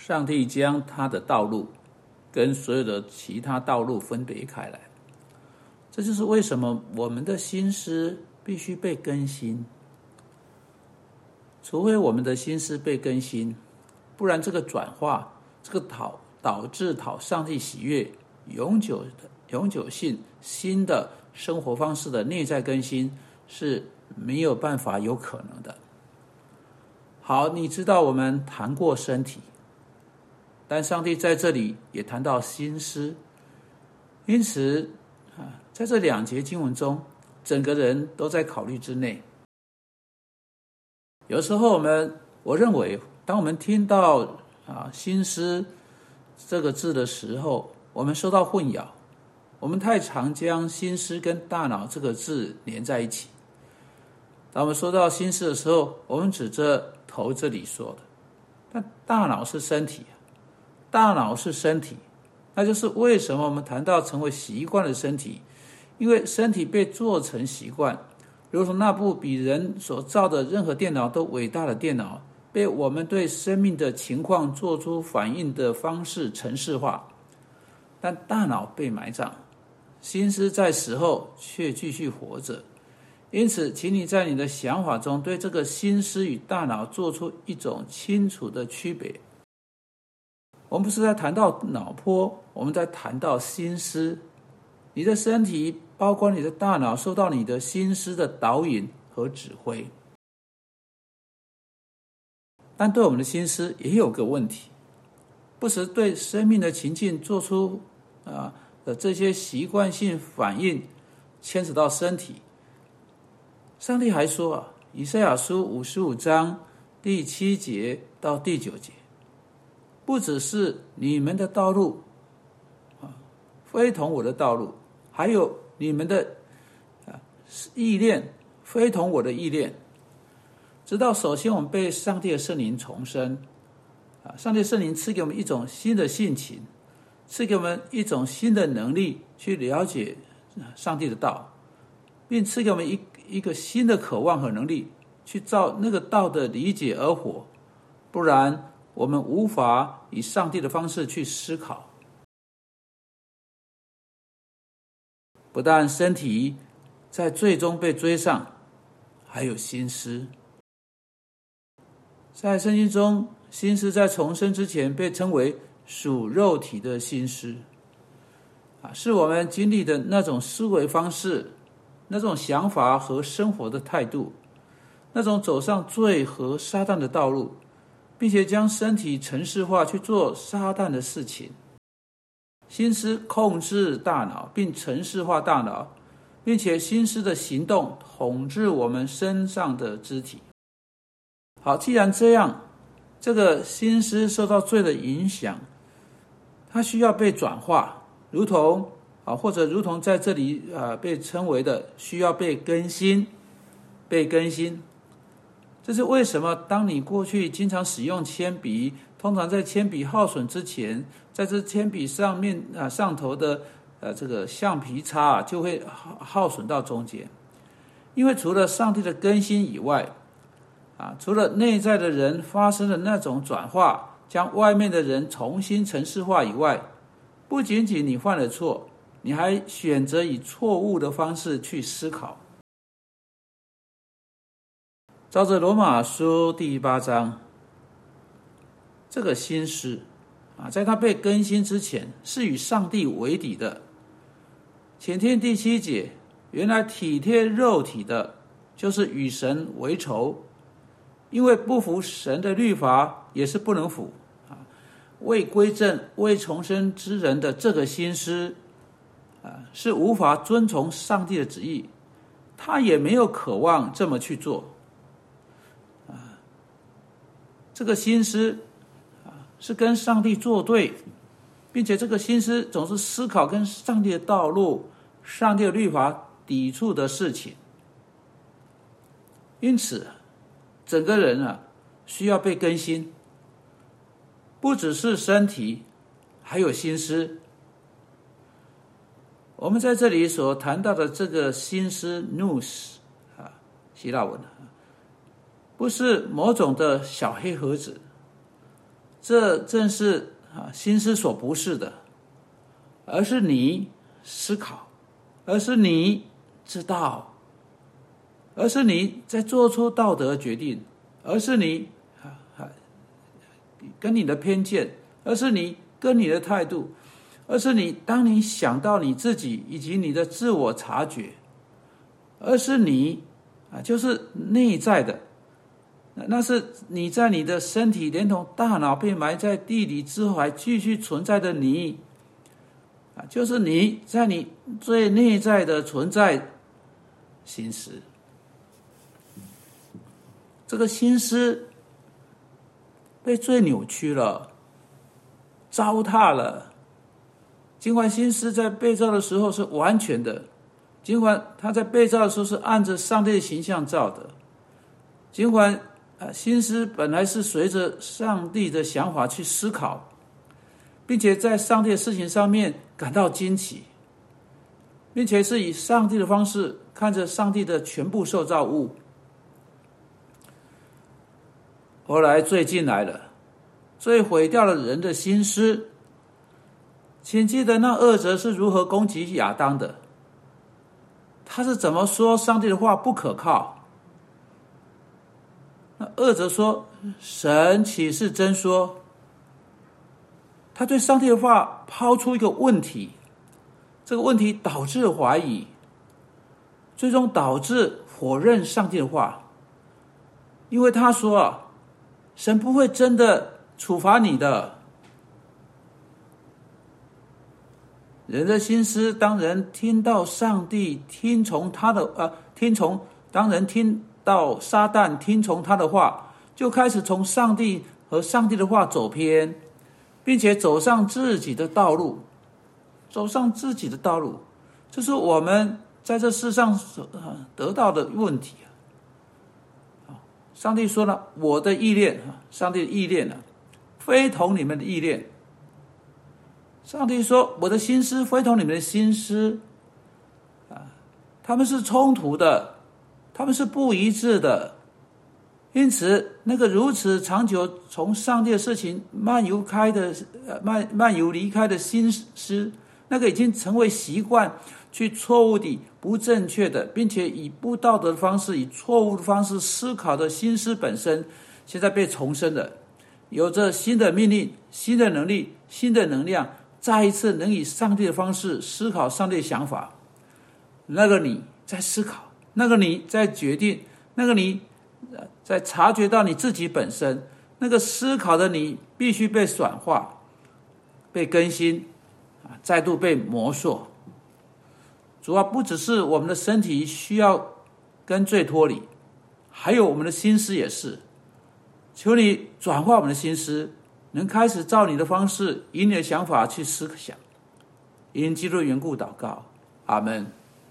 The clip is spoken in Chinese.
上帝将他的道路跟所有的其他道路分别开来。这就是为什么我们的心思必须被更新。除非我们的心思被更新，不然这个转化，这个讨导致讨上帝喜悦、永久的永久性新的生活方式的内在更新是没有办法有可能的。好，你知道我们谈过身体，但上帝在这里也谈到心思，因此啊，在这两节经文中，整个人都在考虑之内。有时候我们，我认为，当我们听到啊“心思”这个字的时候，我们受到混淆。我们太常将“心思”跟“大脑”这个字连在一起。当我们说到心思的时候，我们指着头这里说的，但大脑是身体，大脑是身体，那就是为什么我们谈到成为习惯的身体，因为身体被做成习惯。如同那部比人所造的任何电脑都伟大的电脑，被我们对生命的情况做出反应的方式程式化，但大脑被埋葬，心思在死后却继续活着。因此，请你在你的想法中对这个心思与大脑做出一种清楚的区别。我们不是在谈到脑波，我们在谈到心思。你的身体。包括你的大脑受到你的心思的导引和指挥，但对我们的心思也有个问题，不时对生命的情境做出啊的这些习惯性反应，牵扯到身体。上帝还说啊，《以赛亚书》五十五章第七节到第九节，不只是你们的道路啊，非同我的道路，还有。你们的啊意念非同我的意念，直到首先我们被上帝的圣灵重生，啊，上帝圣灵赐给我们一种新的性情，赐给我们一种新的能力去了解上帝的道，并赐给我们一一个新的渴望和能力去照那个道的理解而活，不然我们无法以上帝的方式去思考。不但身体在最终被追上，还有心思。在圣经中，心思在重生之前被称为属肉体的心思，啊，是我们经历的那种思维方式、那种想法和生活的态度，那种走上罪和撒旦的道路，并且将身体程式化去做撒旦的事情。心思控制大脑，并程式化大脑，并且心思的行动统治我们身上的肢体。好，既然这样，这个心思受到罪的影响，它需要被转化，如同啊，或者如同在这里啊被称为的，需要被更新，被更新。这是为什么？当你过去经常使用铅笔，通常在铅笔耗损之前。在这铅笔上面啊，上头的呃这个橡皮擦啊，就会耗耗损到中间。因为除了上帝的更新以外，啊，除了内在的人发生的那种转化，将外面的人重新程式化以外，不仅仅你犯了错，你还选择以错误的方式去思考。照着罗马书第八章，这个心思。啊，在他被更新之前，是与上帝为敌的。前天第七节，原来体贴肉体的，就是与神为仇，因为不服神的律法，也是不能服。啊，未归正、未重生之人的这个心思，啊，是无法遵从上帝的旨意，他也没有渴望这么去做。啊，这个心思。啊是跟上帝作对，并且这个心思总是思考跟上帝的道路、上帝的律法抵触的事情，因此整个人啊需要被更新，不只是身体，还有心思。我们在这里所谈到的这个心思 nous 啊，希腊文不是某种的小黑盒子。这正是啊心思所不是的，而是你思考，而是你知道，而是你在做出道德决定，而是你啊跟你的偏见，而是你跟你的态度，而是你当你想到你自己以及你的自我察觉，而是你啊就是内在的。那那是你在你的身体，连同大脑被埋在地里之后还继续存在的你，啊，就是你在你最内在的存在心思。这个心思被最扭曲了，糟蹋了。尽管心思在被造的时候是完全的，尽管他在被造的时候是按着上帝的形象造的，尽管。啊，心思本来是随着上帝的想法去思考，并且在上帝的事情上面感到惊奇，并且是以上帝的方式看着上帝的全部受造物。后来最近来了，最毁掉了人的心思。请记得那恶者是如何攻击亚当的？他是怎么说上帝的话不可靠？那恶者说：“神岂是真说？”他对上帝的话抛出一个问题，这个问题导致怀疑，最终导致否认上帝的话，因为他说：“神不会真的处罚你的。”人的心思，当人听到上帝听从他的，呃，听从当人听。到撒旦听从他的话，就开始从上帝和上帝的话走偏，并且走上自己的道路，走上自己的道路，这是我们在这世上所得到的问题啊！上帝说了：“我的意念啊，上帝的意念呢，非同你们的意念。”上帝说：“我的心思非同你们的心思。”啊，他们是冲突的。他们是不一致的，因此，那个如此长久从上帝的事情漫游开的、呃漫漫游离开的心思，那个已经成为习惯，去错误的、不正确的，并且以不道德的方式、以错误的方式思考的心思本身，现在被重生了，有着新的命令、新的能力、新的能量，再一次能以上帝的方式思考上帝的想法。那个你在思考。那个你在决定，那个你在察觉到你自己本身，那个思考的你必须被转化、被更新，啊，再度被磨塑。主要不只是我们的身体需要跟罪脱离，还有我们的心思也是。求你转化我们的心思，能开始照你的方式，以你的想法去思想。因基督缘故祷告，阿门。